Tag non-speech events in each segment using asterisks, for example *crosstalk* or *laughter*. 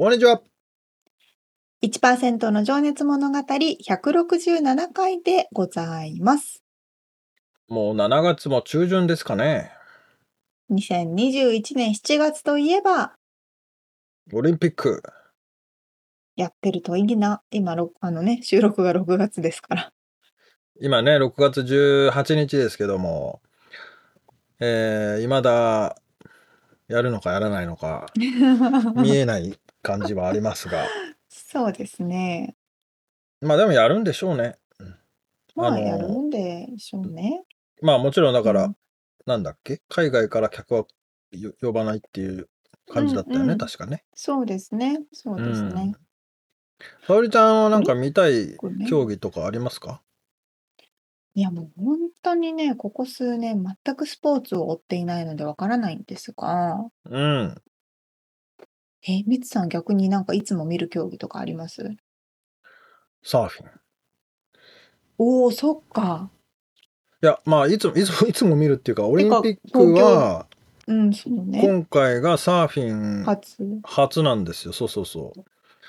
こんにちは。1%の情熱物語167回でございます。もう7月も中旬ですかね。2021年7月といえば、オリンピック。やってるといいな。今、あのね、収録が6月ですから。今ね、6月18日ですけども、えー、未だやるのかやらないのか *laughs* 見えない感じはありますが。*laughs* そうですね。まあでもやるんでしょうね。まあ、やるんでしょうね。まあもちろんだから、うん、なんだっけ？海外から客は呼ばないっていう感じだったよね、うんうん、確かね。そうですね。そうですね。沙織ちゃんはなんか見たい競技とかありますか？いや、もう本当にね、ここ数年全くスポーツを追っていないのでわからないんですが、うん。え、ミツさん逆になんかいつも見る競技とかあります？サーフィン。おお、そっか。いや、まあ、いつも、いつも、いつも見るっていうか、オリンピックは、うん、そうね。今回がサーフィン初。初なんですよ。そうそうそう。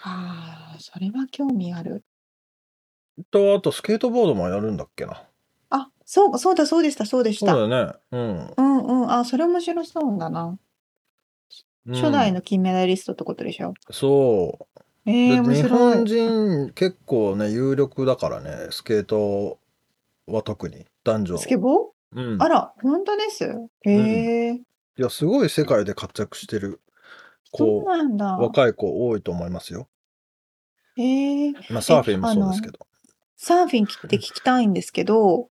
ああ、それは興味ある。と、あとスケートボードもやるんだっけな。あ、そう、そうだ、そうでした、そうでしそうだよね。うん。うんうん。あ、それ面白そうだな。初代の金メダリストってことでしょ？そう。ええ、面日本人結構ね、有力だからね、スケートは特に、男女。スケボうん。あら、本当です？へえ。いや、すごい世界で活躍してるそうなんだ。若い子多いと思いますよ。へえ。まあ、サーフィンもそうですけど。サーフィンって聞きたいんですけど、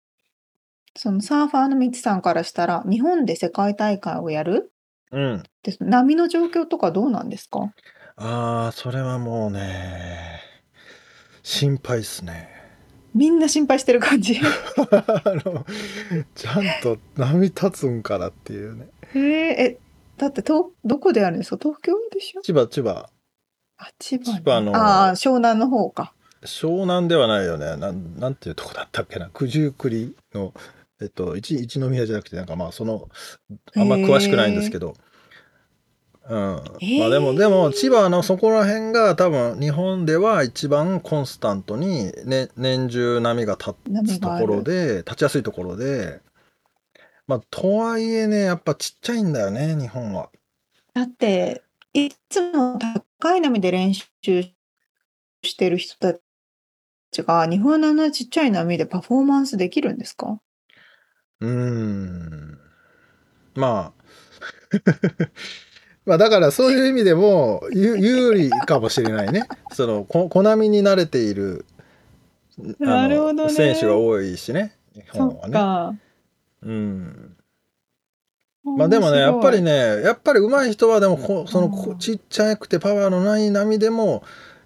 そのサーファーのミツさんからしたら、日本で世界大会をやるうん。です。波の状況とかどうなんですか？ああ、それはもうね、心配っすね。みんな心配してる感じ？*laughs* あの、ちゃんと波立つんかなっていうね。へえ、え、だってとどこでやるんですか？東京でしょ？千葉千葉。あ、千葉千葉のああ、湘南の方か。湘南ではないよね。なんなんていうとこだったっけな？九十九里のえっと、一一宮じゃなくて、なんかまあ、その、あんま詳しくないんですけど、うん。まあでも、でも、千葉のそこら辺が多分、日本では一番コンスタントに、ね、年中波が立つところで、立ちやすいところで、まあ、とはいえね、やっぱちっちゃいんだよね、日本は。だって、いつも高い波で練習してる人たちが、日本のあんなちっちゃい波でパフォーマンスできるんですか？うーん。まあ。*laughs* まあだからそういう意味でも有利かもしれないね。そのこコナミに慣れているなるほどね。選手が多いしね。日本はね。うん。まあでもねやっぱりねやっぱり上手い人はでもこそのちっちゃくてパワーのない波でも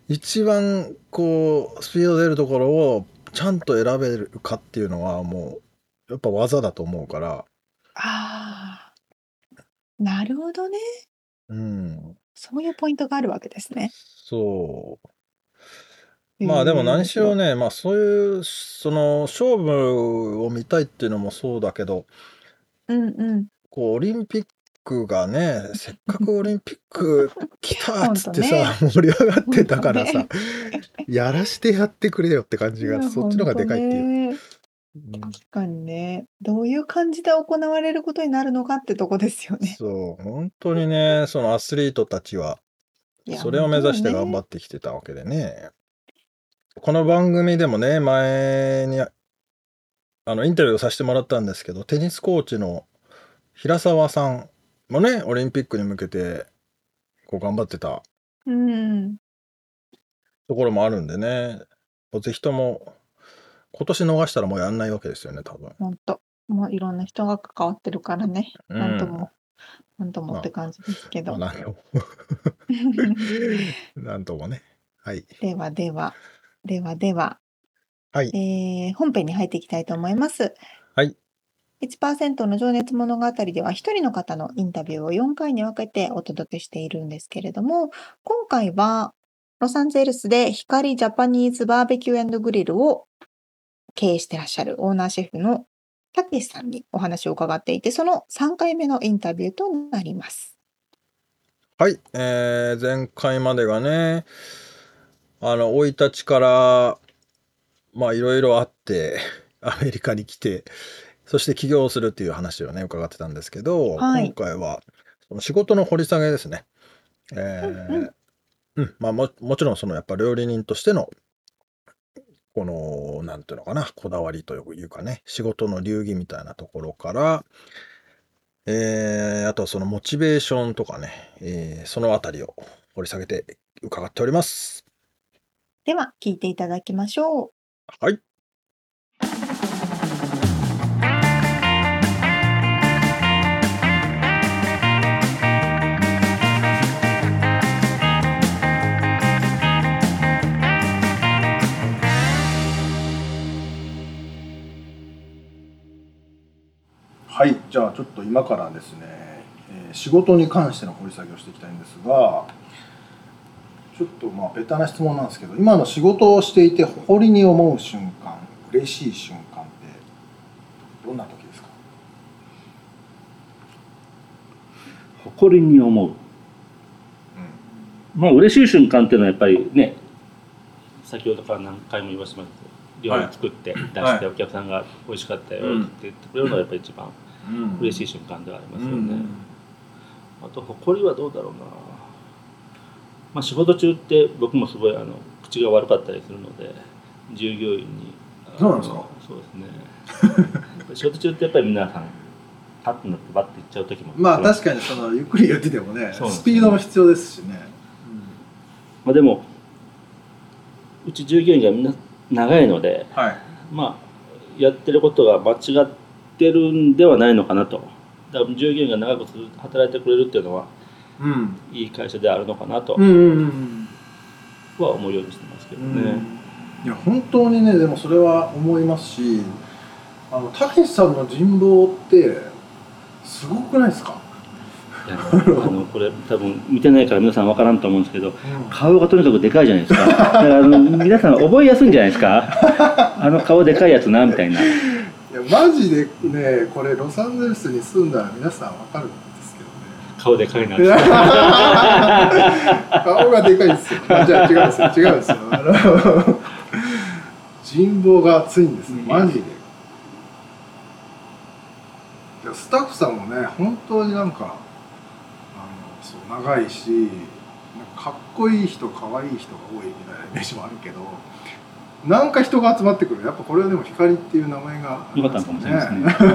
一番こうスピード出るところをちゃんと選べるかっていうのはもうやっぱ技だと思うから。ああ。なるほどね。うん。そういうポイントがあるわけですね。そう。まあでも何しろね、まあそういう、その勝負を見たいっていうのもそうだけど、うんうん。こうオリンピックがね、せっかくオリンピック *laughs* 来たっつってさ、盛り上がってたからさ、やらしてやってくれよって感じが、そっちの方がでかいっていう。確かにね。どういう感じで行われることになるのかってとこですよね。そう、本当にね、そのアスリートたちは、それを目指して頑張ってきてたわけでね。この番組でもね、前に、あの、インタビューをさせてもらったんですけど、テニスコーチの平沢さんもね、オリンピックに向けて、こう頑張ってたうん。ところもあるんでね、ぜひとも、今年逃したらもうやんないわけですよね、多分。ほんと。もういろんな人が関わってるからね。うん。なんとも、なんともって感じですけまあ、ど。なんとも、*laughs* なんともね。はい。ではでは、ではでは、はい。えー本編に入っていきたいと思います。はい。1%の情熱物語では一人の方のインタビューを4回に分けてお届けしているんですけれども、今回はロサンゼルスで光ジャパニーズバーベキューグリルを経営してらっしゃるオーナーシェフのたけしさんにお話を伺っていて、その3回目のインタビューとなります。はい。えー前回までがね、あの、生い立ちから、まあ、いろいろあって、アメリカに来て、そして起業するっていう話をね、伺ってたんですけど、はい今回は、その仕事の掘り下げですね。えーうんうん、まあも、もちろん、その、やっぱ料理人としての、この、なんていうのかな、こだわりというかね、仕事の流儀みたいなところから、えーあとはそのモチベーションとかね、えーそのあたりを掘り下げて伺っております。では、聞いていただきましょう。はい。はい、じゃあちょっと今からですね、えー仕事に関しての掘り下げをしていきたいんですが、ちょっとまあベタな質問なんですけど、今の仕事をしていて誇りに思う瞬間、嬉しい瞬間ってどんな時ですか？誇りに思う。まあ嬉しい瞬間っていうのはやっぱりね、先ほどから何回も言わせてもらって料理作って出して、はいお客さんが美味しかったようんって言ってくれるのがやっぱり一番うん嬉しい瞬間ではありますよね。うんあと誇りはどうだろうな。まあ仕事中って僕もすごいあの口が悪かったりするので従業員にそうなんですか？そうですね。仕事中ってやっぱり皆さんパッとなってバッと行っちゃう時もまあ確かにそのゆっくり言っててもね、そうなんですよスピードも必要ですしね。まあ、でもうち従業員がみんな長いのではい。まあやってることが間違ってるんではないのかなと。だから従業員が長く働いてくれるっていうのはうん。いい会社であるのかなと。うんうんうんは思うようにしてますけどうん。ね、いや本当にねでもそれは思いますし、あのたけしさんの人望ってすごくないですか？あのこれ多分見てないから皆さん分からんと思うんですけど顔がとにかくでかいじゃないですか。だからあの皆さん覚えやすいんじゃないですか？あの顔でかいやつなみたいなマジでねこれロサンゼルスに住んだら皆さんわかるんですけどね。顔でかいな顔がでかいですよ。あじゃあ違うんですよ。違うんですよ。あの人望が厚いんですよ。マジで。スタッフさんもね本当になんかあのそう長いしかかっこいい人可愛い人が多いみたいなイメージもあるけど。なんか人が集まってくる。やっぱこれはでも光っていう名前がありますよかったのかもしれないですね。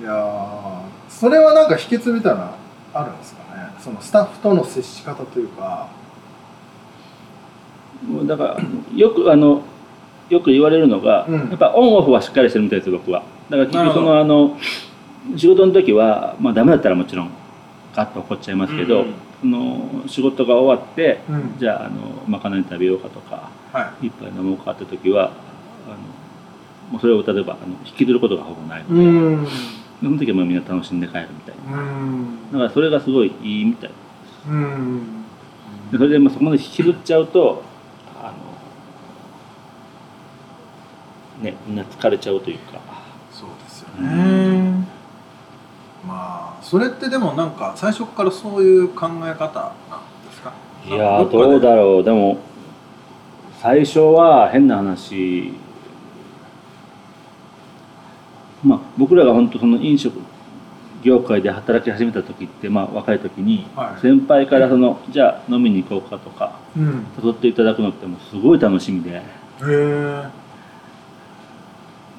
*laughs* いやーそれはなんか秘訣みたいなあるんですかね。そのスタッフとの接し方というか。もうだからよくあのよく言われるのが、うん。やっぱオンオフはしっかりしてるみたいです僕は。だから結局そのあの仕事の時はまあダメだったらもちろんガッと怒っちゃいますけど、うん。その仕事が終わって、うん。じゃああのまかない食べようかとかは一杯飲もうかって時はあのもうそれを例えばあの引きずることがほぼないのいうん。その時はまあみんな楽しんで帰るみたいな。うん。だからそれがすごいいいみたいうん。でそれでまあそこまで引きずっちゃうとあのねみんな疲れちゃうというか。そうですようね。まあそれってでもなんか最初からそういう考え方なんですか？いやどうだろう。でも最初は変な話。まあ僕らが本当その飲食業界で働き始めた時って、まあ、若い時にはい。先輩からそのじゃあ飲みに行こうかとかうん。誘っていただくのってもうすごい楽しみで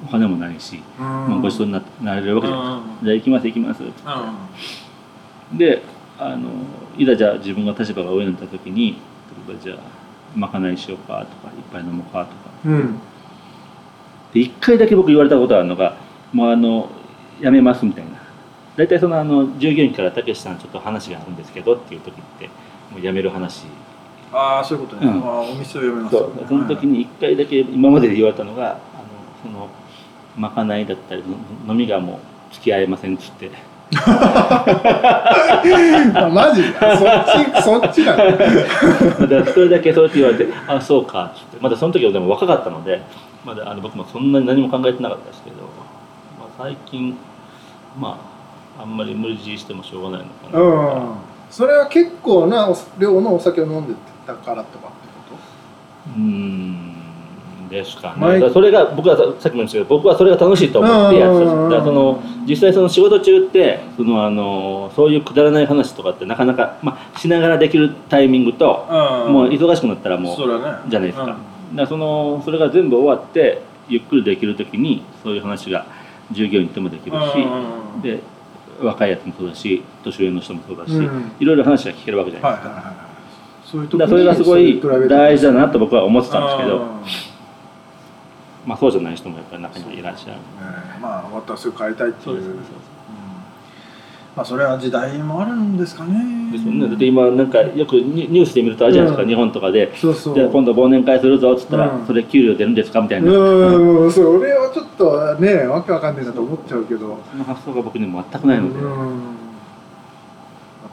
お金もないし、まあ、ごちそうにななれるわけじゃない。じゃあ行きます行きます。であのいざじゃあ自分が立場が上になった時に例えばじゃあまかないしようかとかいっぱい飲もうかとか。うん。で一回だけ僕言われたことあるのがもうあのやめますみたいな。大体そのあの従業員から「たけしさんちょっと話があるんですけど」っていう時ってもう辞める話。ああそういうことね、うん。ああお店を読めます。そう。その時に一回だけ今までで言われたのがあのそのまかないだったりの飲みがもう付き合えませんっつって *laughs* あマジ？あそっち？そっちだ。ねだそれだけそうやって言われて「あそうか」っつってまだその時はでも若かったのでまだあの僕もそんなに何も考えてなかったですけど、まあ、最近まああんまり無理強いしてもしょうがないのかな。うん。それは結構なお量のお酒を飲んでたからとかってこうーんですかね。それが僕はささっきも言いましたけど僕はそれが楽しいと思ってやってたその実際その仕事中ってそのあのそういうくだらない話とかってなかなか、まあ、しながらできるタイミングと、ともう忙しくなったらもうじゃないですか,、うん。だからそのそれが全部終わってゆっくりできる時にそういう話が従業員ともできるし、うんで若いやつもそうだし年上の人もそうだし、うんいろいろ話が聞けるわけじゃないですか。はいはいはいそういうそれがすごい大事だなと僕は思ってたんですけど、うんまあ、そうじゃない人もやっぱり中にはいらっしゃる。ね。まあ終わったらすぐ帰りたいっていう。そうですね。まあそれは時代もあるんですかね。ですよね、だって今なんかよくニニュースで見るとあるじゃないですか、うん。日本とかで。そうそう。じゃあ今度忘年会するぞっつったら、うん。それ給料出るんですかみたいな、うん。それはちょっとねわけわかんないなと思っちゃうけど。その発想が僕にも全くないので、うん。ま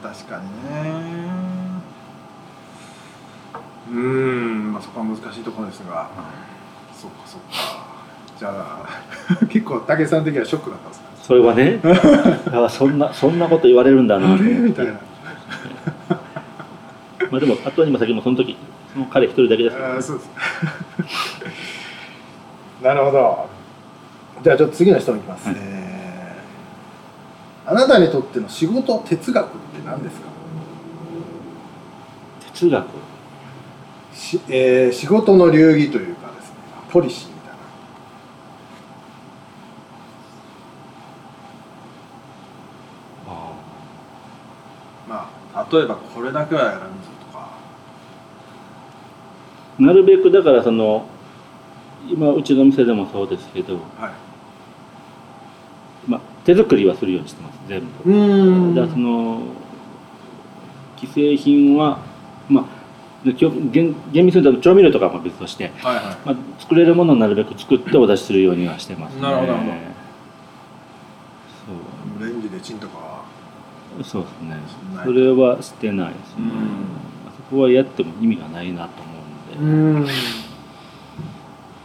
あ確かにね。うん。まあそこは難しいところですがそうかそうか。じゃあ *laughs* 結構武井さん的にはショックだったんですか？それはね *laughs* あそんなそんなこと言われるんだな。みたいな。*laughs* まあでも後にも先もその時その彼一人だけです。からあーそうです。なるほど。じゃあちょっと次の質問いきます、はい。えーあなたにとっての仕事哲学って何ですか？哲学？し、えー仕事の流儀というかポリシーみたいな。あまあ例えばこれだけはやらんぞとか。ーなるべくだからその今うちの店でもそうですけど、はい。まあ、手作りはするようにしてます全部。うーんだその既製品はまあで厳厳密に言うと調味料とかは別として、はいはい。まあ、作れるものをなるべく作ってお出しするようにはしてますね。なるほど。なるほどレンジでチンとかは？そうそうですね。それは捨てないですね。うん。そこはやっても意味がないなと思うんで、ん。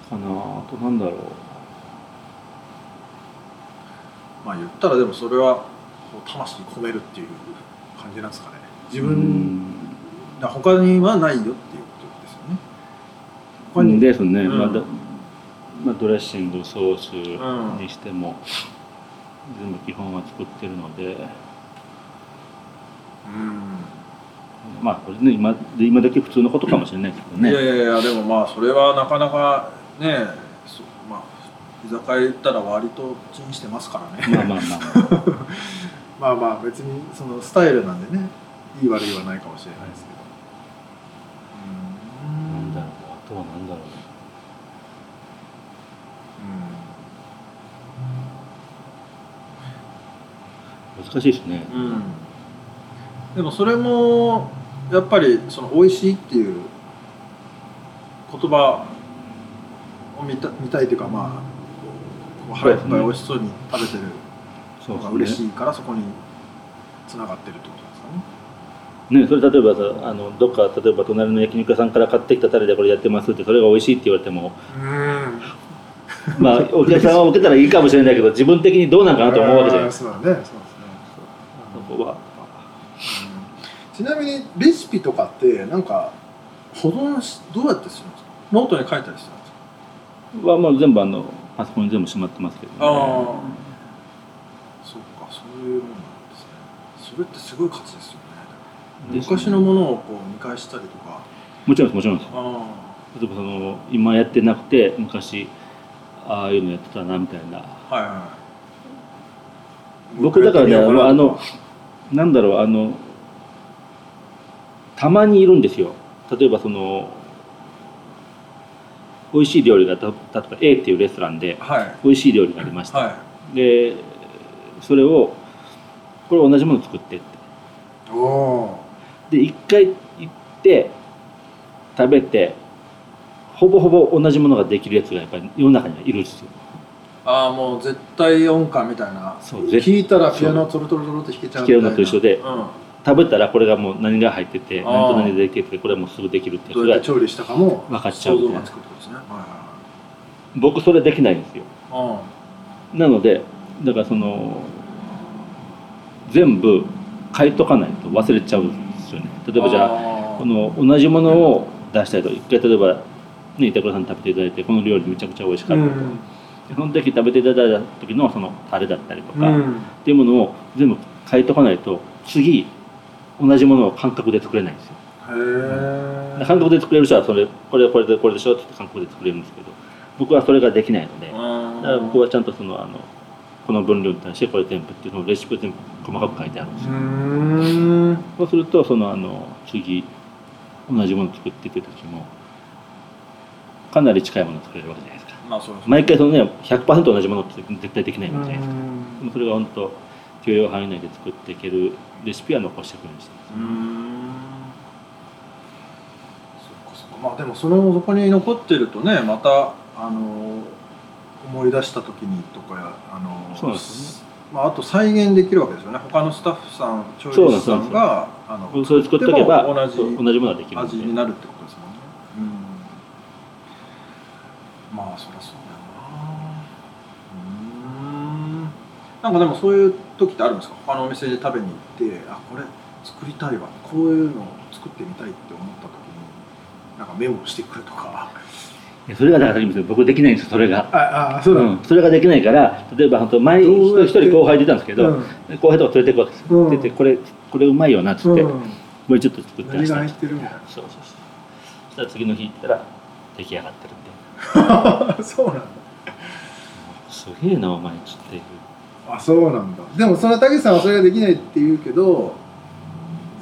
かな。あとなんだろう。まあ言ったらでもそれはこう魂込めるっていう感じなんですかね。自分、うんだ他にはないよっていうことですよね。他に。ですね、うん。まあだまあ、ドレッシングソースにしても、全部基本は作ってるので。うん。まあこれね今で今だけ普通のことかもしれないけどね。いやいやいやでもまあそれはなかなかねまあ居酒屋行ったら割とチンしてますからね。まあまあまあ。*laughs* まあまあ別にそのスタイルなんでねいい悪いはないかもしれないですけどなんだろうあとはなんだろう。難しいですね、うん、うん、でもそれもやっぱりその美味しいっていう言葉を見た見たいというかまあ腹いっぱい美味しそうに食べてるのが嬉しいからそこにつながってるとねそれ例えばさあのどっか例えば隣の焼肉屋さんから買ってきたタレでこれやってますってそれが美味しいって言われてもうん。まあ *laughs* お客さんは受けたらいいかもしれないけど自分的にどうなんかなと思うわけじゃないですかそうだねそうですね。そこは。ちなみにレシピとかってなんか保存しどうやってするんですか？ノートに書いたりしてるんですか？はまあ全部あのパソコンに全部しまってますけど、ね、ああそっかそういうものなんですね。それってすごい価値ですよね昔のものをこう見返したりとか。もちろんですもちろんです。あ例えばその今やってなくて昔ああいうのやってたなみたいな。あはいはい。僕だからねあのなんだろうあのたまにいるんですよ。例えばその美味しい料理がた例えば A っていうレストランではい。美味しい料理がありました、はでそれをこれ同じもの作ってって。おで一回行って食べてほぼほぼ同じものができるやつがやっぱり世の中にはいるんですよ。ああもう絶対音感みたいな。そう絶弾いたらピアノトロトロトロって弾けちゃう弾けるのと一緒でうん、食べたらこれがもう何が入ってて何と何でできててこれはもうすぐできるってどうやって調理したかも分かっちゃう想みたいな。僕それできないんですよ。はいなのでだからその全部書いとかないと忘れちゃうんですよね。例えばじゃああこの同じものを出したいと一回例えばね板倉さんに食べていただいてこの料理めちゃくちゃ美味しかったと、うんその時食べていただいた時のそのタレだったりとか、っうん。ていうものを全部書いとかないと次同じものを感覚で作れないんですよ。へえ感覚で作れる人はそれこれこれでこれでしょって言って感覚で作れるんですけど僕はそれができないのでだから僕はちゃんとそのあのこの分量に対してこれ全部っていうのをレシピを全部細かく書いてあるんですよ、うん。そうするとそのあの次同じものを作っていく時もかなり近いものを作れるわけじゃないですか。まあそうです毎回そのね100%同じものって絶対できないわけじゃな。いですかうん。でもそれが本当許容範囲内で作っていけるレシピは残してくるんです。うん。そっかそっか。まあでもそのそこに残ってるとねまたあの思い出した時にとかあのそうなんですまあ、あと再現できるわけですよね。他のスタッフさん調理師さんがあのそれ作っとけば同じ同じものができる味になるってことですもんね。うん。まあそりゃそうだよな。うん。なんかでもそういう時ってあるんですか？他のお店で食べに行ってあこれ作りたいわ。こういうのを作ってみたいって思った時になんかメモしてくるとかそれがだから今僕できないんですよそれが、ああそううん、それができないから例えば本当前一人後輩出たんですけど、うん。後輩とか連れてくわけですよ、うん。出てこれこれうまいよなっつって、うん。もうちょっと作ってら何がした入ってるみたいそうそうそう。そしたら次の日行ったら出来上がってるんで。な *laughs* そうなんだ。すげえなお前っつっていう。あそうなんだ。でもそのたけしさんはそれができないって言うけど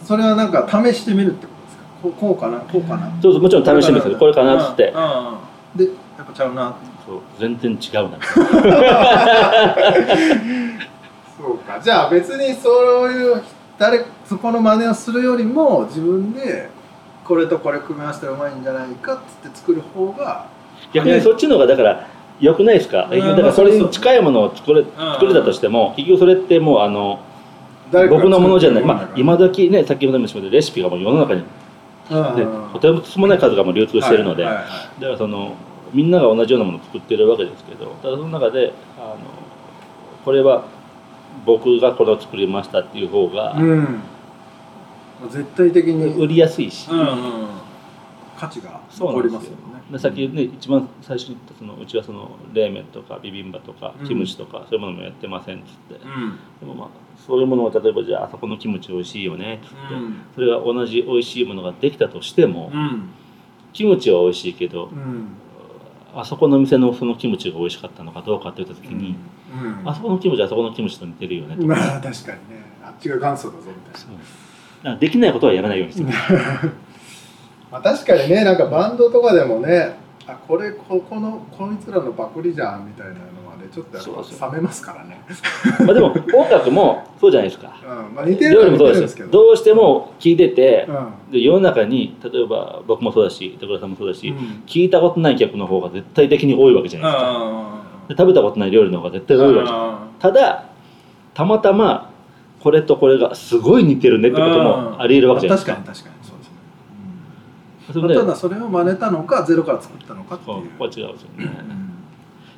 それはなんか試してみるってことですか？こうこうかな？こうかな？そうそうもちろん試してみる。これかなっつって。うん。うん。うんでやっぱちゃうな。そう全然違うな。そうか。じゃあ別にそういう誰そこの真似をするよりも自分でこれとこれ組み合わせたらうまいんじゃないかっつって作る方が逆にそっちの方がだから良くないですか？うんだからそれに近いものを作れ作れたとしても結局それってもうあの僕のものじゃない。まあ今時ねさっきも言いましたけどレシピがもう世の中にうんでとてもない数がもう流通してるので、そのみんなが同じようなものを作ってるわけですけどただその中であのこれは僕がこれを作りましたっていう方がうん。絶対的に。売りやすいし、うんうん価値が残りますよね。でさっきね一番最初に言ったそのうちはその冷麺とかビビンバとかうん。キムチとかそういうものもやってませんっつって、うん。でもまあそういうものを例えばじゃああそこのキムチ美味しいよねっつって、うん。それが同じ美味しいものができたとしても、うん。キムチは美味しいけど、うん。あそこの店のそのキムチが美味しかったのかどうかって言った時に、うん。あそこのキムチはあそこのキムチと似てるよねとか,、まあ確かにね。あっちが元祖だぞみたいそう。だからできないことはやらないようにして *laughs* まあ、確かにねなんかバンドとかでもねあこれここのこいつらのパクリじゃんみたいなちょっと冷めますからね。まあでも音楽もそうじゃないですか。うん。まあ似てる料理もそうですすけど。どうしても聞いてて、うん。で世の中に例えば僕もそうだし板倉さんもそうだし、うん。聞いたことない客の方が絶対的に多いわけじゃないですか、で食べたことない料理の方が絶対多いわけじゃないただたまたまこれとこれがすごい似てるねってこともありえるわけじゃないですか。確かに確かに。そうですね、ただそれを真似たのかゼロから作ったのかっていう。ここは違うんですよね、うん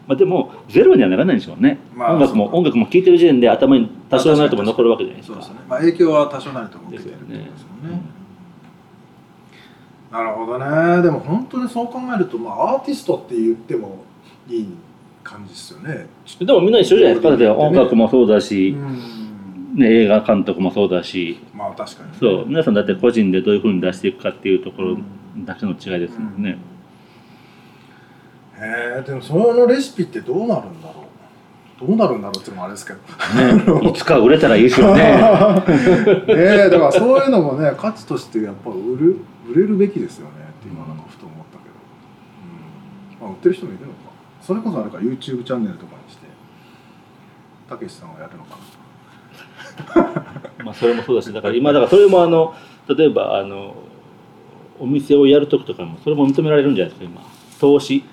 まあ、でもゼロにはならないんでしょうね、まあ音楽も音楽も聴いてる時点で頭に多少なりとも残るわけじゃないですか。そうですね、まあ、影響は多少なりとも受けてるってですよね。ことですもんね。なるほどね。でも本当にそう考えると、まあ、アーティストって言ってもいい感じですよね。でもみんな一緒じゃないですか。だって音楽もそうだし、うん。ね、映画監督もそうだし。まあ確かに、ね、そう。皆さんだって個人でどういうふうに出していくかっていうところだけの違いですもんね、へえでもそのレシピってどうなるんだろう。どうなるんだろうっていうのもあれですけど。ね、いつか売れたらいいですよね。*laughs* ねえだからそういうのもね価値としてやっぱ売る売れるべきですよねって今なんかふと思ったけど、うん。まあ、売ってる人もいるのか。それこそあれか YouTube チャンネルとかにしてたけしさんはやるのかな。*laughs* まあそれもそうだしだから今だからそれもあの例えばあのお店をやる時とかもそれも認められるんじゃないですか今。投資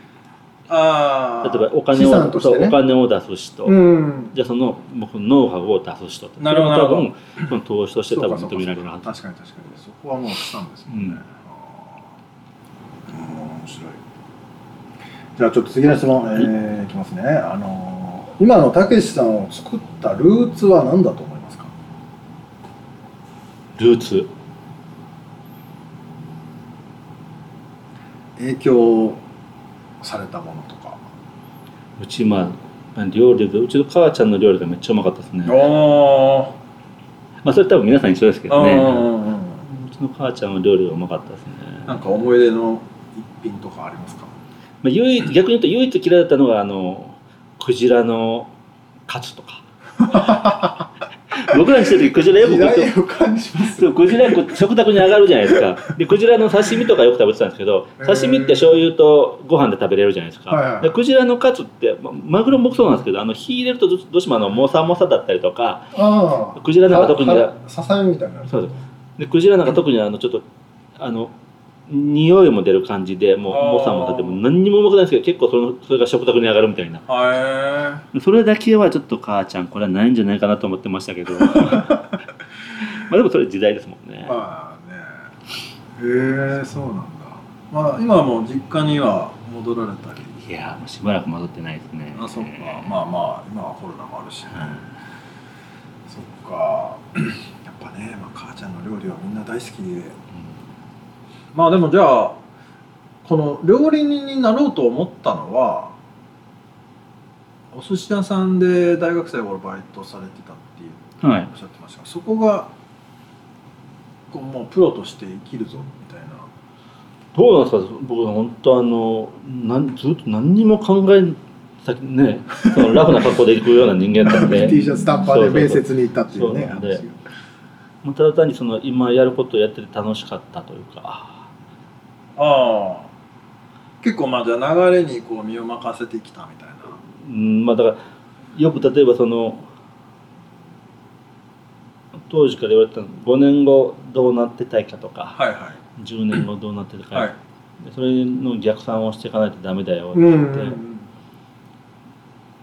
あ例えばお金を、ね、お金を出す人、うん、じゃあその僕ノウハウを出す人。なるほど多分その投資として多分認められるはず。確かに確かに。そこはもうしたんですもんね、うん、面白い。じゃあちょっと次の質問、えー、いきますね。あのー、今のたけしさんを作ったルーツは何だと思いますか？ルーツ。影響されたものとか。うちまあ料理でうちの母ちゃんの料理がめっちゃうまかったですね。まあそれ多分皆さん一緒ですけどね。うちの母ちゃんの料理がうまかったですね。なんか思い出の一品とかありますか、まあ、唯一逆に言うと唯一嫌いだったのがあのクジラのカツとか *laughs* 僕らにしてる時クジラよくそうクジラ食卓に上がるじゃないですか。*laughs* でクジラの刺身とかよく食べてたんですけど刺身って醤油とご飯で食べれるじゃないですか、はいはい、クジラのカツってマグロもそうなんですけどあの火入れるとどうしてもあのモサモサだったりとかクジラなんか特にささみたいな。そうでクジラなんか特にあのちょっとあの匂いも出る感じでもうもさもさでも何にもうまくないですけど結構そのそれが食卓に上がるみたいな。それだけはちょっと母ちゃんこれはないんじゃないかなと思ってましたけど。*laughs* まあでもそれ時代ですもんね。まあね。へえそうなんだ。まあ今はもう実家には戻られたり？いやもうしばらく戻ってないですね。あそっか。まあまあ今はコロナもあるし、ね、そっか。*clears throat* やっぱね、まあ、母ちゃんの料理はみんな大好きで、まあでもじゃあこの料理人になろうと思ったのはお寿司屋さんで大学生の頃バイトされてたっていう、はい、おっしゃってましたがそこがこうもうプロとして生きるぞみたいな。どうなんですか？僕は本当あのなんずっと何にも考えさねそのラフな格好で行くような人間だったんで。*laughs* T シャツタンパーで面接に行ったっていうねただ単にその今やることをやってて楽しかったというかああ。結構まあじゃあ流れにこう身を任せてきたみたいな。うんまあだからよく例えばその当時から言われたの5年後どうなってたいかとか、はいはい、10年後どうなってたか、はい、それの逆算をしていかないとダメだよって言っ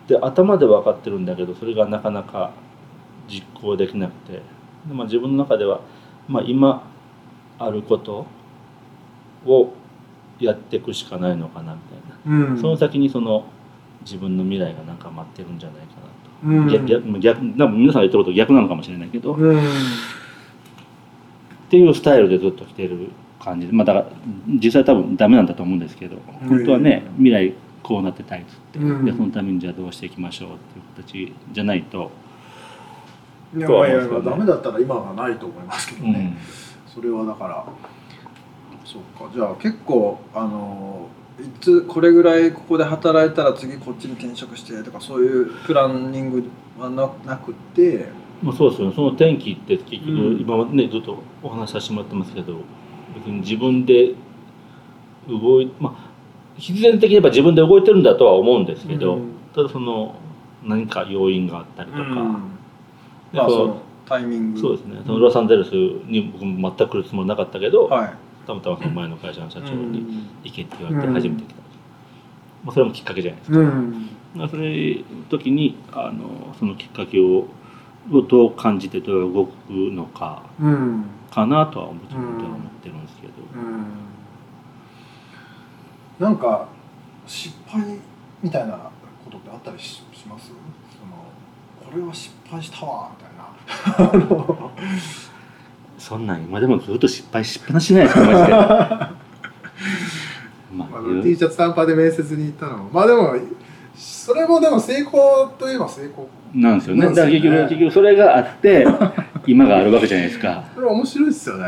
て、で頭で分かってるんだけどそれがなかなか実行できなくてで、まあ、自分の中では、まあ、今あることをやっていくしかないのかなみたいな、うん、その先にその自分の未来がなんか待ってるんじゃないかなと、うん、逆逆皆さんが言ってること逆なのかもしれないけど、うん、っていうスタイルでずっと来てる感じ。でまあだから実際多分ダメなんだと思うんですけど本当はね未来こうなってたいっつって、でそのためにじゃあどうしていきましょうっていう形じゃないと。いやいやいやダメだったら今はないと思いますけどね、それはだからそうか。じゃあ結構あのいつこれぐらいここで働いたら次こっちに転職してとかそういうプランニングはななくて。まあそうですよね。その転機って結局、うん、今までねずっとお話しさせてもらってますけど別に自分で動いまあ必然的にやっぱ自分で動いてるんだとは思うんですけど、うん、ただその何か要因があったりとか、うん、まあそのタイミング。そうですね。そのロサンゼルスに僕も全く来るつもりなかったけど、はいたまたまその前の会社の社長に行けって言われて初めて来た、まあ、それもきっかけじゃないですか、うん、それ時にあのそのきっかけををどう感じてどう動くのか、かなとは思って思ってるんですけど、うん。なんか失敗みたいなことってあったりします？そのこれは失敗したわみたいな *laughs* そんなん今でもずっと失敗しっぱなしないですかマジで *laughs* まあ、あ T シャツ短パで面接に行ったのまあでもそれもでも成功といえば成功なんですよね。ねだから結局、結局それがあって、*laughs* 今があるわけじゃないですか。それ面白いっすよね。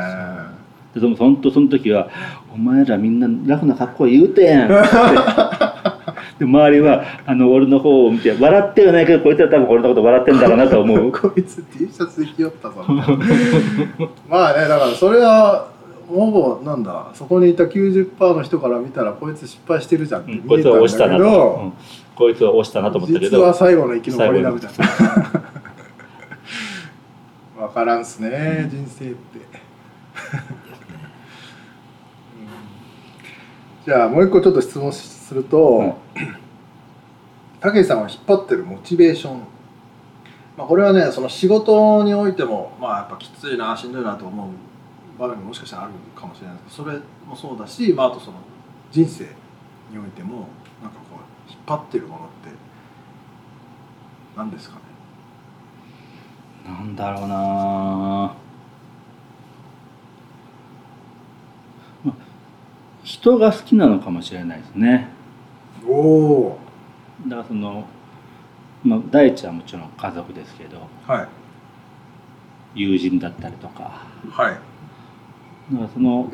でそのそんとその時は「お前らみんな楽な格好言うてやん」ってで周りはあの俺の方を見て笑ってはないけどこいつは多分俺のこと笑ってんだろうなと思う *laughs* こいつ T シャツできよったぞ。*laughs* まあね、だからそれは、ほぼなんだ、そこにいた90%の人から見たら、こいつ失敗してるじゃんって見こいつえたんだは押したなと、けど、うんこいつは押したなと思ったけど実は最後の生き残りだみたいな。*laughs* わからんっすね、人生って。じゃあもう一個ちょっと質問すると、たけしさんを引っ張ってるモチベーション、まあ、これはねその仕事においてもまあやっぱきついなしんどいなと思う場面ももしかしたらあるかもしれないですけどそれもそうだし、まあ、あとその人生においてもなんかこう引っ張ってるものって何ですかね？なんだろうな。まあ人が好きなのかもしれないですねおおだからそのまあ第一はもちろん家族ですけどはい。友人だったりとか。はい。だからその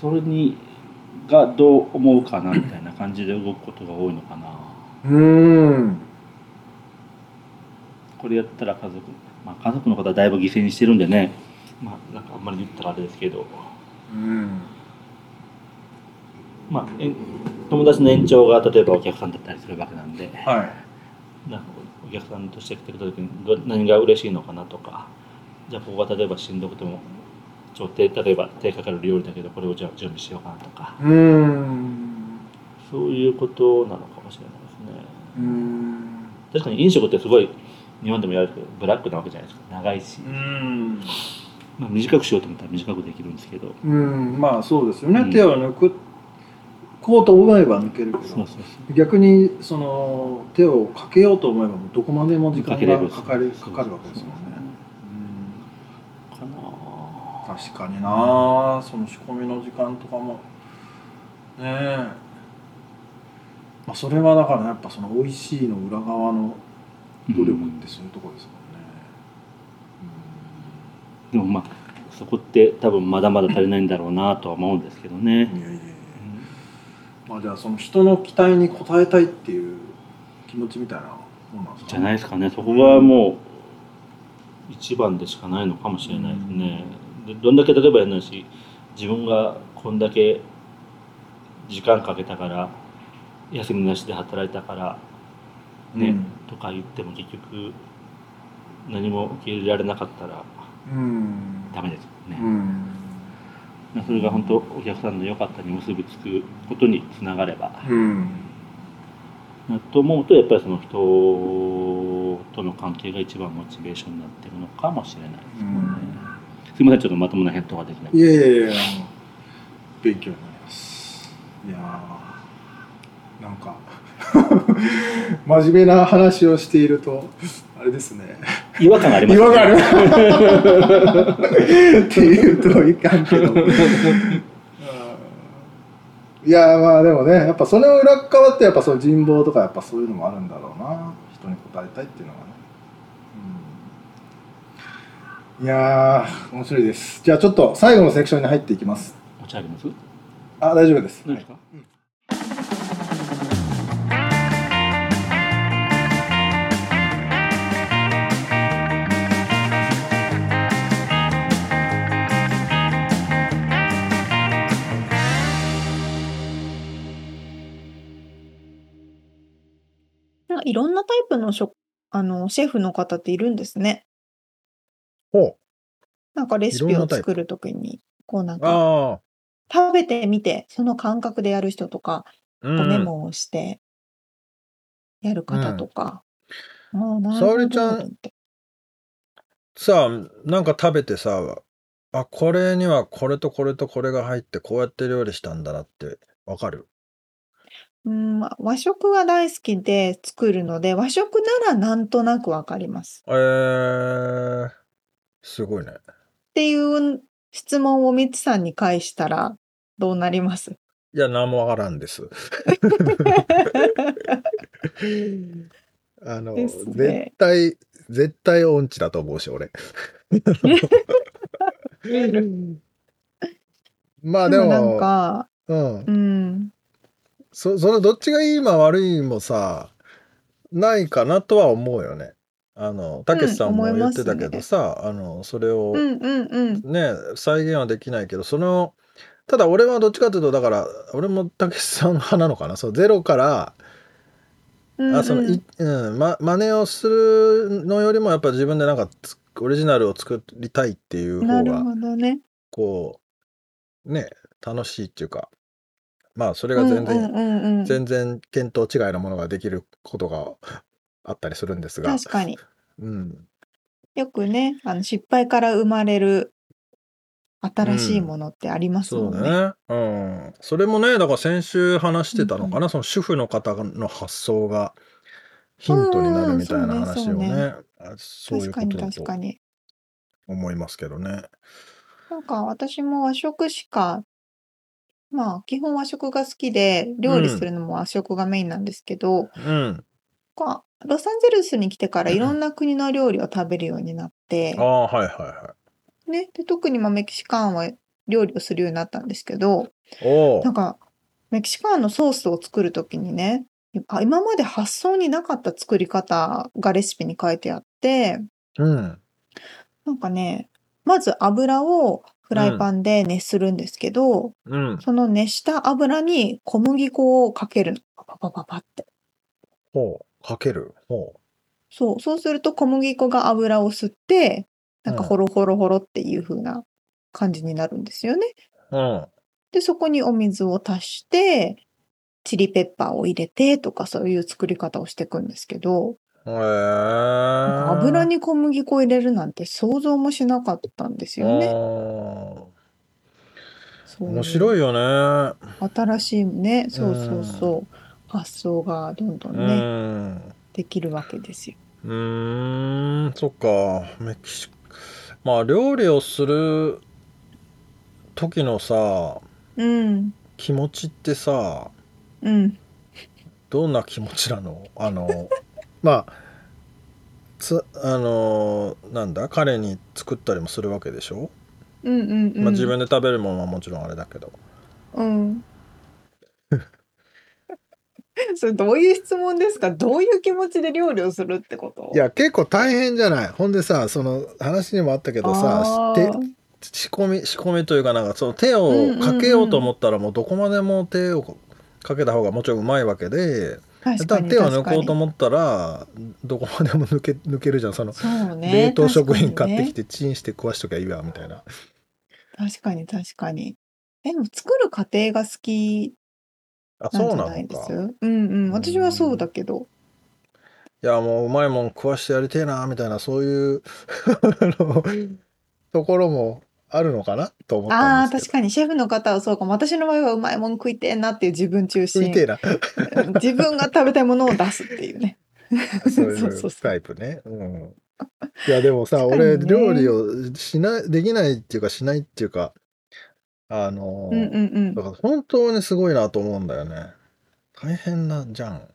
それにがどう思うかなみたいな感じで動くことが多いのかな。うーん。これやったら家族まあ家族の方はだいぶ犠牲にしてるんでね。まあなんかあんまり言ったらあれですけど。うん。まあえ友達の延長が例えばお客さんだったりするわけなんではい。なんかお客さんとして来てくれた時にど何が嬉しいのかなとかじゃあここが例えばしんどくてもちょっと例えば手かかる料理だけどこれをじゃあ準備しようかなとかうーん。そういうことなのかもしれないですね。うーん。確かに飲食ってすごい日本でもやるけどブラックなわけじゃないですか。長いし、うん。まあ、短くしようと思ったら短くできるんですけど。うん。まあそうですよね、うん。手を抜くこうと思えば抜けるけど逆にその手をかけようと思えばどこまでも時間がかかるかかるわけですもんね。かなうん。確かになその仕込みの時間とかも。ねえ。まあそれはだからやっぱその美味しいの裏側の努力ってそういうところですもんね、でもまあそこって多分まだまだ足りないんだろうなとは思うんですけどね。いやいやまあじゃあその人の期待に応えたいっていう気持ちみたいなもんなんですか？じゃないですかね。そこがもう一番でしかないのかもしれないですね、でどんだけ例えば変なし自分がこんだけ時間かけたから休みなしで働いたからね、うん。とか言っても結局何も受け入れられなかったらうん。ダメですよね、うんそれが本当お客さんの良かったに結びつくことにつながれば、うん。と思うとやっぱりその人との関係が一番モチベーションになってるのかもしれないですよね、すいませんちょっとまともな返答ができない。いやいやいや勉強になります。いやーなんか *laughs* 真面目な話をしているとあれですね。違和感があります違和感あるっていうといかんけど。うん。いやまあでもねやっぱその裏側ってやっぱその人望とかやっぱそういうのもあるんだろうな。人に応えたいっていうのがね、うん、いやー面白いです。じゃあちょっと最後のセクションに入っていきます。お茶あります？あ大丈夫です。何ですか、なんかいろんなタイプの食あのシェフの方っているんですね。ほなんかレシピを作るときに、こうなんうか食べてみて、その感覚でやる人とか、うこうメモをしてやる方とか。ああ、なる沙ほ織ちゃんどと思って。さあなんか食べてさあこれにはこれとこれとこれが入ってこうやって料理したんだなってわかる？うん、まあ和食が大好きで作るので、和食ならなんとなくわかります。えー、すごいねっていう質問をミツさんに返したらどうなります？いや何もわからんです *laughs* あの、ね絶対、絶対音痴だと思うし、俺。*laughs* まあでも、でもなんか、うんう。ん。そ、そのどっちがいいま悪いもさ、ないかなとは思うよね。あの、たけしさんも言ってたけどさ、あの、それをうんうんうん。ね、再現はできないけど、その、ただ俺はどっちかというと、だから、俺もたけしさん派なのかな。そう、ゼロから、うんあそのい、うん、ま、真似をするのよりもやっぱ自分でなんかつオリジナルを作りたいっていうなる方がほどね。こうね楽しいっていうかまあそれが全然、うんうんうんうん、全然見当違いのものができることがあったりするんですが、確かに。うん、よくね、あの失敗から生まれる新しいものってありますそうもんね。だね、うん、それもねだから先週話してたのかな、その主婦の方の発想がヒントになるみたいな話をね,、うんうんあそういう確かにことだと確かに。思いますけどね。なんか私も和食しか、まあ基本和食が好きで、料理するのも和食がメインなんですけど、うん、こうロサンゼルスに来てからいろんな国の料理を食べるようになってあ、あはいはいはね、で特にまあメキシカンは料理をするようになったんですけど、なんかメキシカンのソースを作るときにね、あ今まで発想になかった作り方がレシピに書いてあって、うん。なんかね、まず油をフライパンで熱するんですけど、うん。その熱した油に小麦粉をかけるの。パパパパパって。ほう。かける？ほそう、そうすると小麦粉が油を吸って、なんかうん。ホロホロホロっていう風な感じになるんですよね。ううん。で、そこにお水を足して、チリペッパーを入れてとかそういう作り方をしていくんですけど、へ油に小麦粉を入れるなんて想像もしなかったんですよね。そう面白いよね。新しいね、そうそうそう、発想がどんどんうね、ん。できるわけですよ。うーん、そっか。メキシまあ料理をする時のさ、うん、気持ちってさ、うん、どんな気持ちなの？あの、まあ、つあのなんだ彼に作ったりもするわけでしょ、うん、うん、うん。まあ、自分で食べるものはもちろんあれだけど。うん。*laughs* それどういう質問ですか？どういう気持ちで料理をするってこと？いや結構大変じゃない？ほんでさその話にもあったけどさ手あー。仕込み仕込みというかなんかその手をかけようと思ったらもうどこまでも手をかけた方がもちろんうまいわけでだ手を抜こうと思ったらどこまでも抜け *laughs* 抜けるじゃん。そのそうね冷凍食品買ってきててチンして食わしときゃいいわみたいな。確かに確かに。えでも作る過程が好きあなんじゃそうないです？うんうん私はそうだけど。いやもううまいもん食わしてやりてえなみたいなそういう *laughs* ところもあるのかなと思ったああ確かに。シェフの方はそうかも。私の場合はうまいもん食いてえなっていう自分中心。食いてえな。うん自分が食べたいものを出すっていうね。そういうタイプね。うん、いやでもさ、ね。俺料理をしないできないっていうかしないっていうかあのうんうんうん。だから本当にすごいなと思うんだよね。大変なじゃん。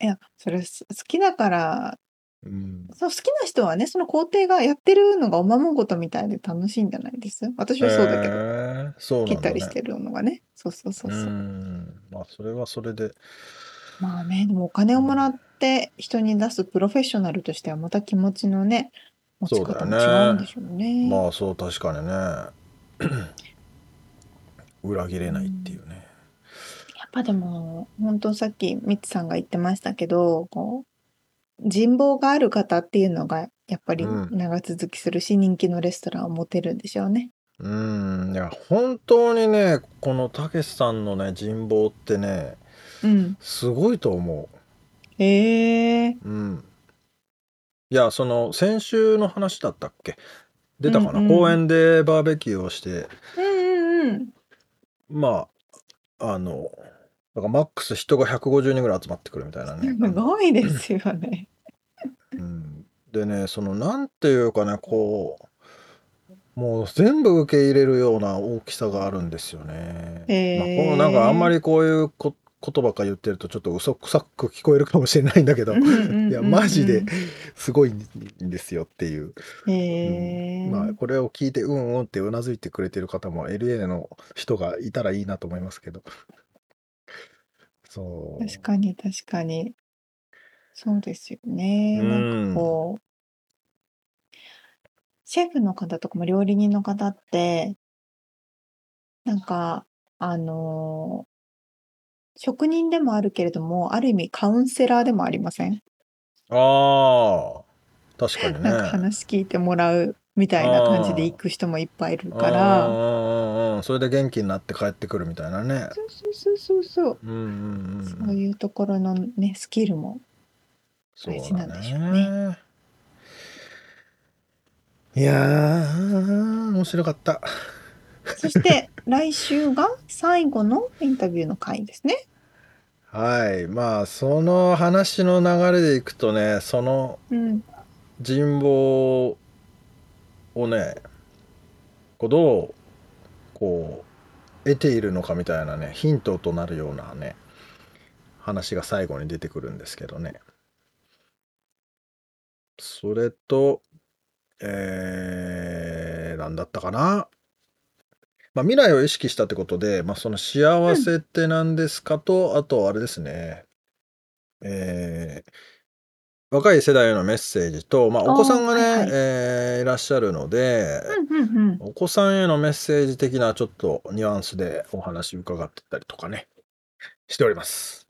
いやそれす好きだからうん、そう好きな人はねその工程がやってるのがおままごとみたいで楽しいんじゃないです？私はそうだけど、へー。ね、切ったりしてるのがね。そうそうそうそう、ん。まあそれはそれで。まあねでもお金をもらって人に出すプロフェッショナルとしてはまた気持ちのね持ち方も違うんでしょうね。まあそう確かにね。*clears throat* 裏切れないっていうね。やっぱでも本当さっきミッツさんが言ってましたけどこう人望がある方っていうのがやっぱりうん長続きするし、人気のレストランを持てるんでしょうね。うんいや本当にねこのたけしさんのね人望ってねうん。すごいと思へえ。う。うん。いやその先週の話だったっけ？出たかな、うんうん公園でバーベキューをしてうんうんうん。まああのだからマックス人が150人ぐらい集まってくるみたいなね。*laughs* すごいですよね。うん、でねそのなんていうかねこうもう全部受け入れるような大きさがあるんですよね。まあ、このなんかあんまりこういうこことばっか言ってるとちょっと嘘くさく聞こえるかもしれないんだけど、うんうんうんうん *laughs* いやマジですごいんですよっていう、へえ。まあこれを聞いてうんうんってうなずいてくれてる方も LA の人がいたらいいなと思いますけどそう。確かに確かに。そうですよね。なんかこう、シェフの方とかも料理人の方って、なんか、あのー職人でもあるけれども、ある意味カウンセラーでもありません？ああ確かにね。なんか話聞いてもらうみたいな感じで行く人もいっぱいいるかうんら、それで元気になって帰ってくるみたいなね。そうそうそうそうそう。うんうんうん。そういうところのね、スキルも大事なんでしょうだね。いやー面白かった。そして *laughs* 来週が最後のインタビューの回ですね。はい。まあその話の流れでいくとねそのうん。人望をねこうどうこう得ているのかみたいなねヒントとなるようなね話が最後に出てくるんですけどね。それとえー、なんだったかな？まあ、未来を意識したってことで、まあ、その幸せって何ですかと、あとあれですね、えー若い世代へのメッセージと、まあ、お子さんがね、はいはいえーいらっしゃるので、うんうんうん。お子さんへのメッセージ的なちょっとニュアンスでお話伺ってたりとかね、しております。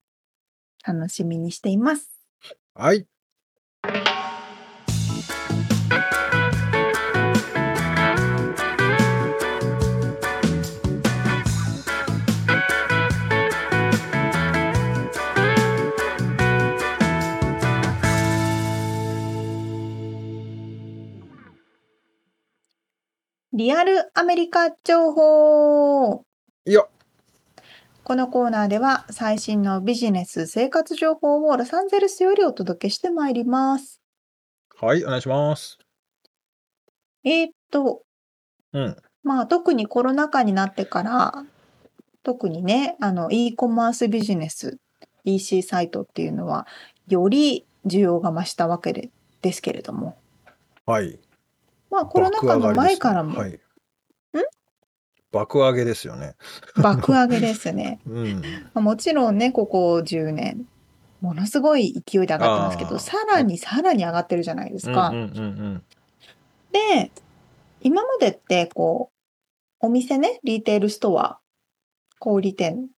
楽しみにしています。はい。リアルアメリカ情報いや、このコーナーでは最新のビジネス生活情報をロサンゼルスよりお届けしてまいります。はい、お願いします。えーっと、うん。まあ特にコロナ禍になってから、特にね、あの e コマースビジネス、EC サイトっていうのは、より需要が増したわけでですけれども、はい。まあコロナ禍の前からも爆上がりですねはい。爆上げですよね。爆上げですね。*laughs* うん。まあもちろんね、ここ10年、ものすごい勢いで上がってますけど、さらにさらに上がってるじゃないですか。うんうんうんで、今までってこう、お店ね、リテールストア、小売店、まあ、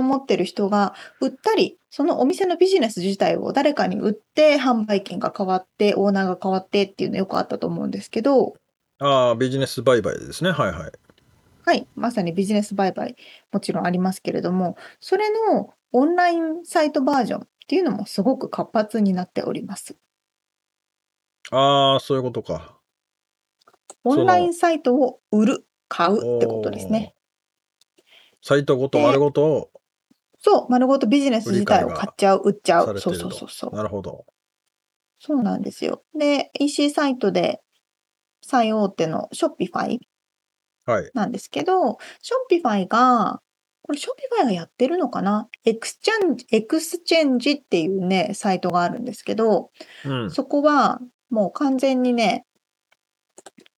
持ってる人が売ったり、そのお店のビジネス自体を誰かに売って、販売権が変わって、オーナーが変わってっていうのよくあったと思うんですけど、うん。ああ、ビジネス売買ですね。はいはい。はい、まさにビジネス売買もちろんありますけれども、それのオンラインサイトバージョンっていうのもすごく活発になっております。ああ、そういうことか。オンラインサイトを売る、買うってことですね。サイトごと丸ごと、そう、丸ごとビジネス自体を買っちゃう、売っちゃう。そうそうそうそう。なるほど。そうなんですよ。で、EC サイトで最大手の Shopify はい。なんですけど、Shopify が、これ Shopify がやってるのかな？エクスチェンジ、エクスチェンジっていうね、サイトがあるんですけど、うん。そこはもう完全にね、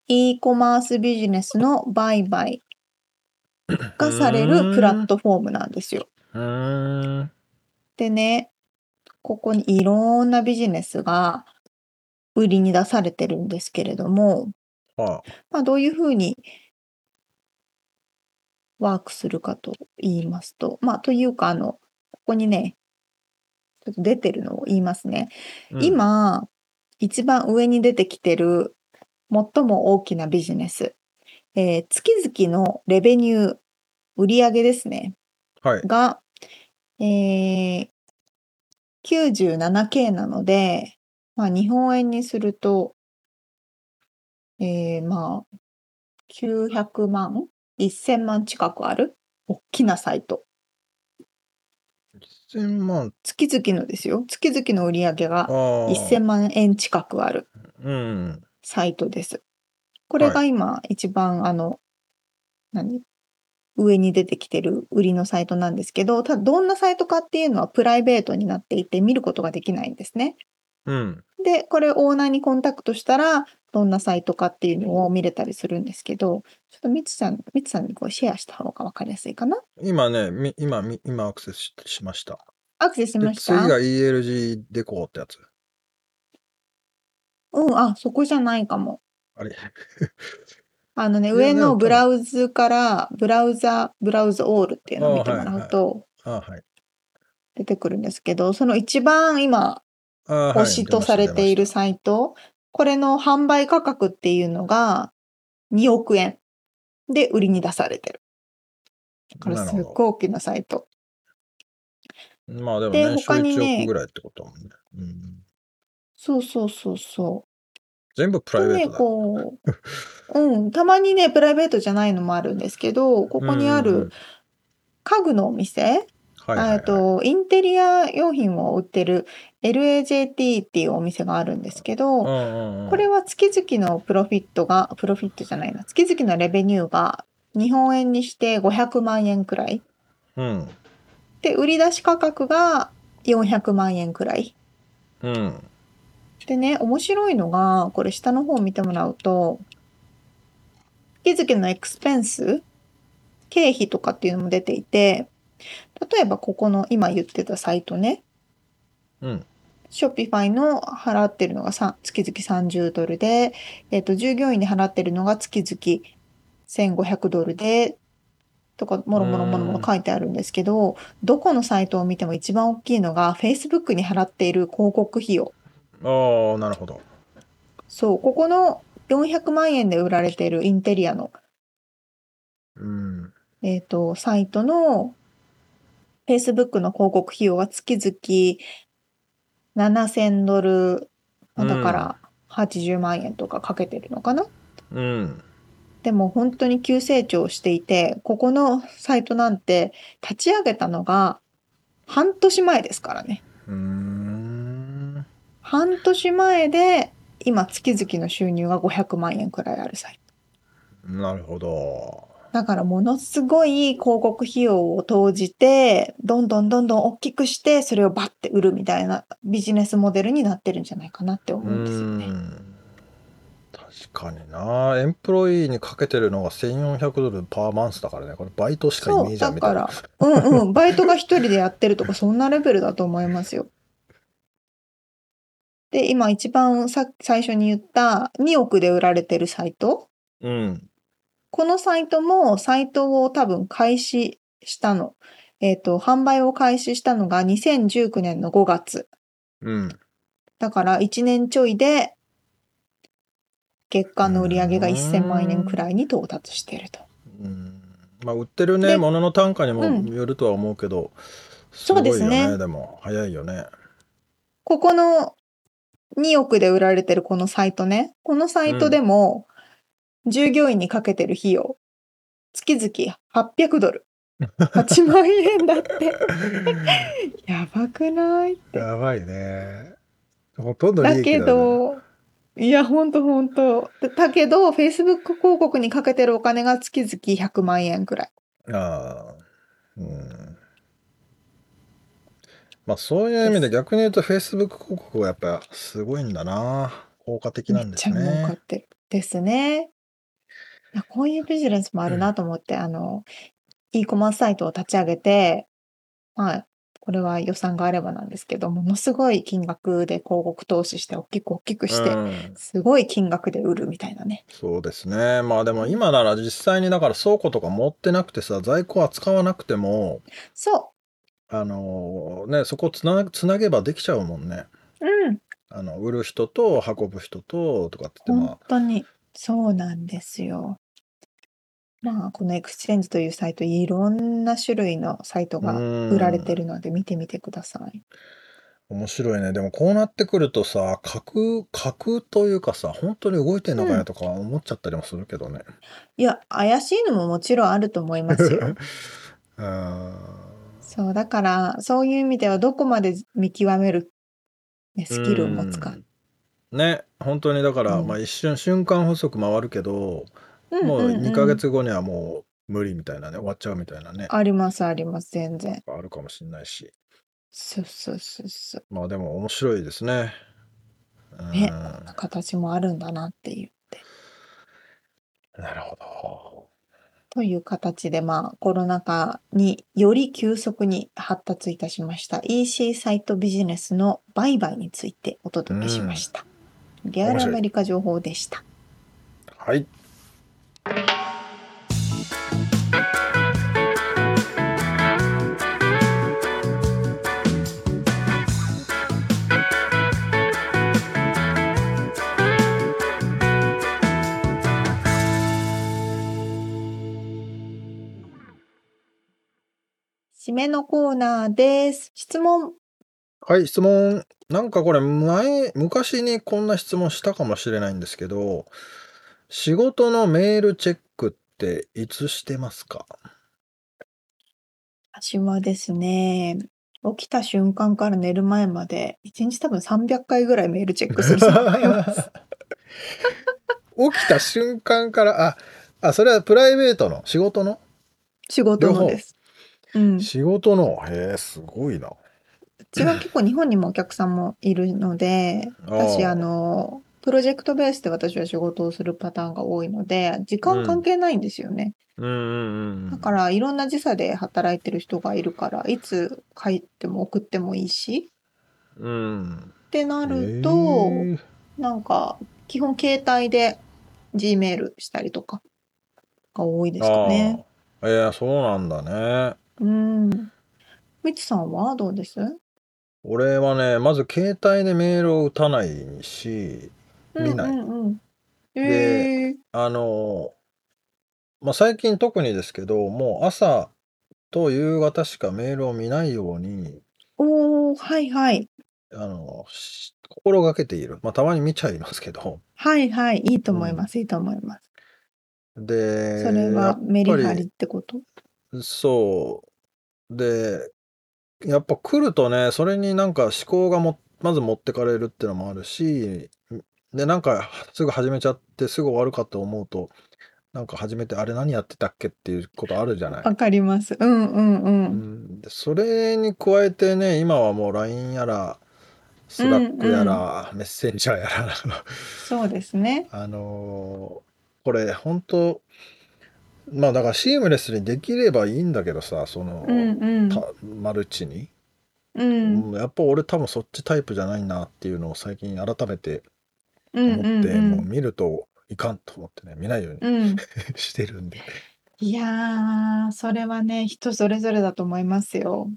e コマースビジネスの売買がされるプラットフォームなんですよ。うーん。でね、ここにいろんなビジネスが売りに出されてるんですけれども、はまあ、どういうふうにワークするかと言いますと、まあ、というか、あの、ここにね、ちょっと出てるのを言いますね。あ。うん、今、一番上に出てきてる最も大きなビジネス、えー月々のレベニュー、売上ですね。はい。が、えー 97K なので、まあ、日本円にすると、えーまあ、900万 ?1000 万近くある大きなサイト。1000万。月々のですよ。月々の売り上げがああ。1000万円近くあるうん。サイトです。これが今一番あの、何？上に出てきてる売りのサイトなんですけど、ただどんなサイトかっていうのはプライベートになっていて見ることができないんですね。うん。で、これオーナーにコンタクトしたら、どんなサイトかっていうのを見れたりするんですけど、ちょっとみつさん、みつさんにこうシェアした方がわかりやすいかな？今ね、み今、み今アクセスししました。アクセスしで、ました？次が ELG デコってやつ。うん、あ、そこじゃないかも。あれ？あのね、上のブラウズから、ブラウザ、ブラウズオールっていうのを見ても。らうと。出てくるんですけど、その一番今、推しとされているた。サイト、これの販売価格っていうのが2億円で売りに出されてる。だからすっ。ごい大きなサイト。まあでもで、年収他に1億ね、ぐらいってことだもんね。うん。そうそうそうそ全部プライベートだ。こう、うん、たまにね、プライベートじゃないのもあるんですけど、こうんこにある。家具のお店、はいはえっいはい。と、インテリア用品を売ってる LAJT っていうお店があるんですけうど、んうんうん。これは月々のプロフィットが、プロフィットじゃないな、月々のレベニューが日本円にして500万円くらい。うん。で、売り出し価格が400万円くらい。うん。でね、面白いのが、これ下の方を見てもらうと、月々のエクスペンス、経費とかっていうのも出ていて、例えばここの今言ってたサイトね、うん。ショピファイの払ってるのがさ月々30ドルで、えっと、従業員に払ってるのが月々1500ドルで、とか、もうろもろもろもろん。書いてあるんですけど、どこのサイトを見ても一番大きいのが、Facebook に払っている広告費用。ああ、なるほど。そう、ここの400万円で売られているインテリアの、うん。えっと、サイトの Facebook の広告費用が月々7000ドル、まあだかうん。ら80万円とかかけてるのかな？うん。でも本当に急成長していて、ここのサイトなんて立ち上げたのが半年前ですからね。うーん。半年前で今月々の収入が500万円くらいあるサイト。なるほど。だからものすごい広告費用を投じて、どんどんどんどん大きくして、それをバッて売るみたいなビジネスモデルになってるんじゃないかなってう思うんですよね。確かにな。エンプロイーにかけてるのが1400ドルパーマンスだからね。これバイトしかイメそう、ージない。だから、うんうん、バイトが一人でやってるとか、そんなレベルだと思いますよ。で、今一番さ、最初に言った2億で売られてるサイト。うん。このサイトも、サイトを多分開始したの。えっと、販売を開始したのが2019年の5月。うん。だから1年ちょいで月う間の売り上げが1000万円ーん。くらいに到達していると。うん。まあ売ってるね、で、ものの単価にもうん、よるとは思うけど、うでごいよすね。ね。でも、早いよね。ここの2億で売られてるこのサイトね。このサイトうん。でも従業員にかけてる費用、月々800ドル。8万円だって。*laughs* やばくない。やばいね。ほとんど利だけ益だね。ど、いや、ほんとほんと。だだけど、Facebook 広告にかけてるお金が月々100万円くらい。ああ。うん。まあそういう意。味で逆に言うと Facebook 広告はやっぱすごいんだな。効果的なんですめっちゃ儲かっね。てる。ですね。こういうビジネスもあるなと思って、あの、e コマースサイトを立ち上げて、まあ、これは予算があればなんですけど、ものすごい金額で広告投資して、大きく大きくうして、ん。すごい金額で売るみたいなね。そうですね。まあでも今なら実際にだから倉庫とか持ってなくてさ、在庫は使わなくても、そあのね、そこつな、つなげばできちゃうもんね。う。うん。あの、売る人と運ぶ人と、とかって言って、ま本当に、そうなんですよ。まあ、このエクスチェンジというサイト、いろんな種類のサイトあ、うが売られてん。るので見てみてください。面白いね。でもこうなってくるとさ、架空、架空というかさ、本当に動いてんのかうん。よとか思っちゃったりもするけどね。いや、怪しいのももちろんあると思いますよ。*laughs* うん。そう、だから、そういう意味ではどこまで見極める、ね、うスキルを持つか。ん。ね、本当にだかうら、まあん。一瞬、瞬間補足回るけど、うんもう2ヶうんうん。月後にはも無理みたいなね、終わっちゃうみたいなね、ありますあります、全然。あるかもしれないし。そうそうそうそう。まあでも面白いですね。うね、ん。こんな形もあるんだなっていう。なるほど。という形で、まあ、コロナ禍により急速に発達いたしました EC サイトビジネスの売買についてお届けしました。リアルアメリカ情報でした。はい。締めのコーナーです。質問。はい、質問。なんかこれ前、昔にこんな質問したかもしれないんですけど、仕事のメールチェックっていつしてますか？私はですね、起きた瞬間から寝る前まで、1日多分300回ぐらいメールチェックすると思います。*laughs* 起きた瞬間から、あ、あ、それはプライベートの？仕事の？仕事のです。うん。う仕事の、へえ、すごいな。ちは結構日本にもお客さんもいるので、*laughs* 私、あの、プロジェクトベースで私は仕事をするパターンが多いので、時間関係ないんですよね。うん。だから、いろんな時差で働いてる人がいるから、いつ書いても送ってもいいし、うん。ってなると、へえなんか、基本携帯で G メールしたりとかが多いですかね。えー、そうなんだね。うん。みつさんはどうです？俺はね、まず携帯でメールを打たないし、見ない。うんうんうん。でえー、あの、まあ、最近特にですけど、もう朝と夕方しかメールを見ないように、おー、はいはい。あの、し心がけている。まあ、たまに見ちゃいますけど。はいはい。いいと思います。いいと思います。で、それやっはメリハリってこと？そう。で、やっぱ来るとね、それになんか思考がも、まず持ってかれるっていうのもあるし、で、なんかすぐ始めちゃってすぐ終わるかと思うと、なんか始めてあれ何やってたっけっていうことあるじゃない。わかります。うんうんう。うんん、でそれに加えてね、今はもう LINE やら、スラックやら、メッセンジャーやら、*laughs* そうですね。あのーこれ本当まあだからシームレスにできればいいんだけどさ、その、うんうん。たマルチに、うん。うんやっぱ俺多分そっちタイプじゃないなっていうのを最近改めてうん思って、うんもう見るといかんと思ってね見ないようにうん。うん。してるんでいやー、それはね、人それぞれだと思いますよ。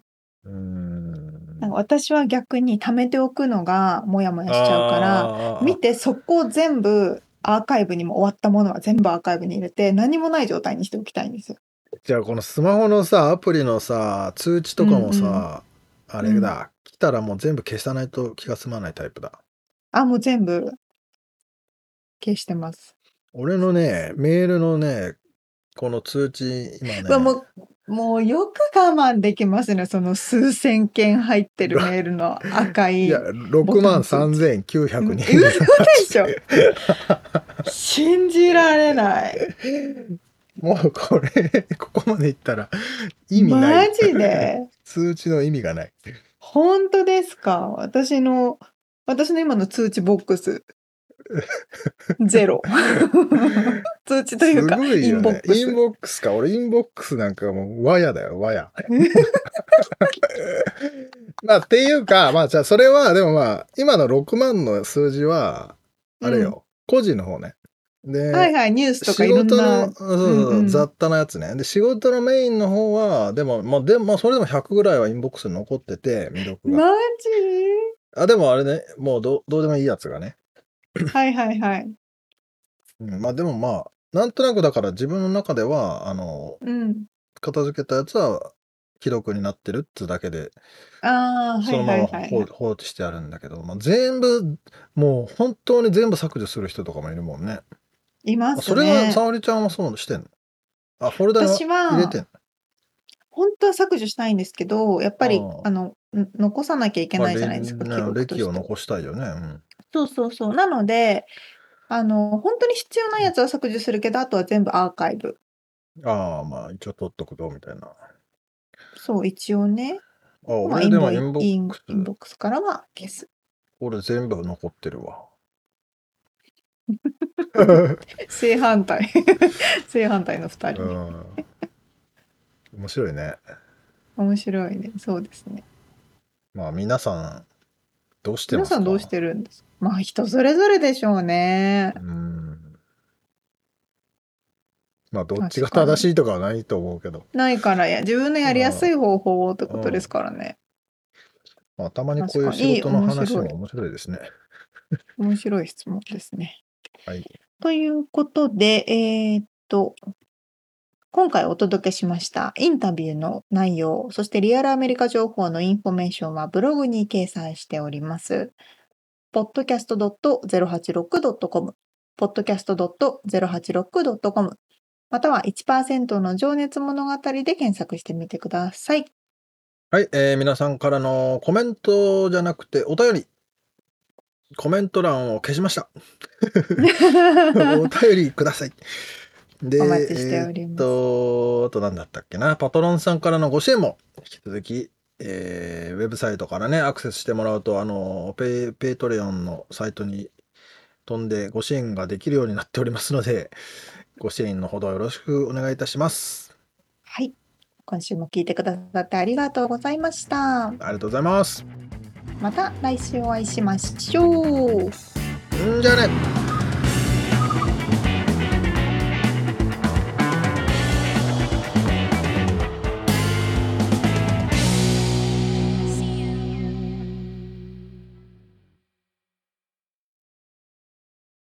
うーんなんか私は逆に貯めておくのがモヤモヤしちゃうから、あー見てそこを全部アーカイブにも終わったものは全部アーカイブに入れて何もない状態にしておきたいんですよ。じゃあこのスマホのさアプリのさ通知とかもさ、あれだ、来たらもう全部消さないと気が済まないタイプだあ、もう全部消してます。俺のねメールのねこの通知今ねもうもうよく我慢できますね。その数千件入ってるメールの赤い。いや6万3900人。嘘でしょ？信じられない。もうこれここまでいったら意味ない。マジで？通知の意味がない。本当ですか？私の、私の今の通知ボックス、*laughs* ゼロ。*laughs* 通知というか、すごいイよンボックス。ねインボックスか。俺インボックスなんかもうワヤだよワヤ *laughs* まあっていうかまあじゃあそれはでもまあ今の6万の数字はあれよ、個人の方ね。で、はいはい、ニュースとか仕いろん事のな。そうそうそううんうん。雑多なやつね。で仕事のメインの方はでもまあでもまあそれでも100ぐらいはインボックスに残ってて未読が。マあでもあれねもうどどうでもいいやつがね、ジ *laughs* はいはいはい。うん、まあでもまあなんとなくだから自分の中ではあのうん。片付けたやつは既読になってるっつうだけでああ、はいそのまま放放置してあるんだけど、まあ、全部もう本当に全部削除する人とかもいるもんね。いますそれはね。沙織ちゃんはそうしてんの？あフォルダに入れてんの？本当は削除したいんですけど、やっぱりあ、あの、ん残さなきゃいけないじゃないですか、歴を残したいよね。うんそうそうそう。なので、あの、本当に必要なやつは削除するけど、あとは全部アーカイブああ、まあ一応取っとくぞみたいな。そう、一応ね。あ、まあ、俺でもインボックスインボックスからは消す。俺全部残ってるわ。*laughs* 正反対。*laughs* 正反対の二う人ね。ん。面白いね。面白いね。そうですね。まあ皆さん、どうして皆さんどうしてるんですか？まあ人それぞれでしょうね。うん。まあどっちが正しいとかはないと思うけど、ないからや、自分のやりやすい方法ってことですからね。まあたまにこういう仕事の話も面白いですね。面白い質問ですね。はい。ということで、えーっと、今回お届けしましたインタビューの内容、そしてリアルアメリカ情報のインフォメーションはブログに掲載しております。podcast.086.com podcast.086.com または1%の情熱物語で検索してみてください。はい、えー皆さんからのコメントじゃなくてお便り。コメント欄を消しました。*laughs* お便りください。で、お待ちしておりますえーっと、何だったっけな、パトロンさんからのご支援も引き続き、えーウェブサイトからね、アクセスしてもらうと、あの、ペイ、 Patreon のサイトに飛んでご支援ができるようになっておりますので、ご支援のほどよろしくお願いいたします。はい。今週も聞いてくださってありがとうございました。ありがとうございます。また来週お会いしましょう。んじゃあね